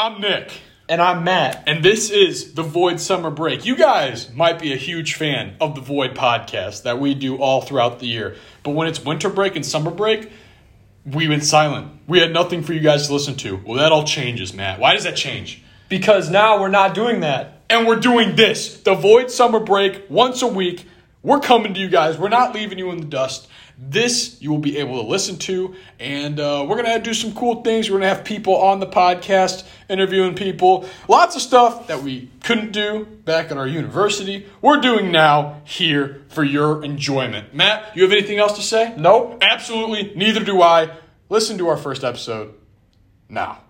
I'm Nick. And I'm Matt. And this is The Void Summer Break. You guys might be a huge fan of the Void podcast that we do all throughout the year. But when it's winter break and summer break, we went silent. We had nothing for you guys to listen to. Well, that all changes, Matt. Why does that change? Because now we're not doing that. And we're doing this The Void Summer Break once a week. We're coming to you guys. We're not leaving you in the dust. This you will be able to listen to, and uh, we're going to do some cool things. We're going to have people on the podcast interviewing people. Lots of stuff that we couldn't do back at our university, we're doing now here for your enjoyment. Matt, you have anything else to say? Nope. Absolutely, neither do I. Listen to our first episode now.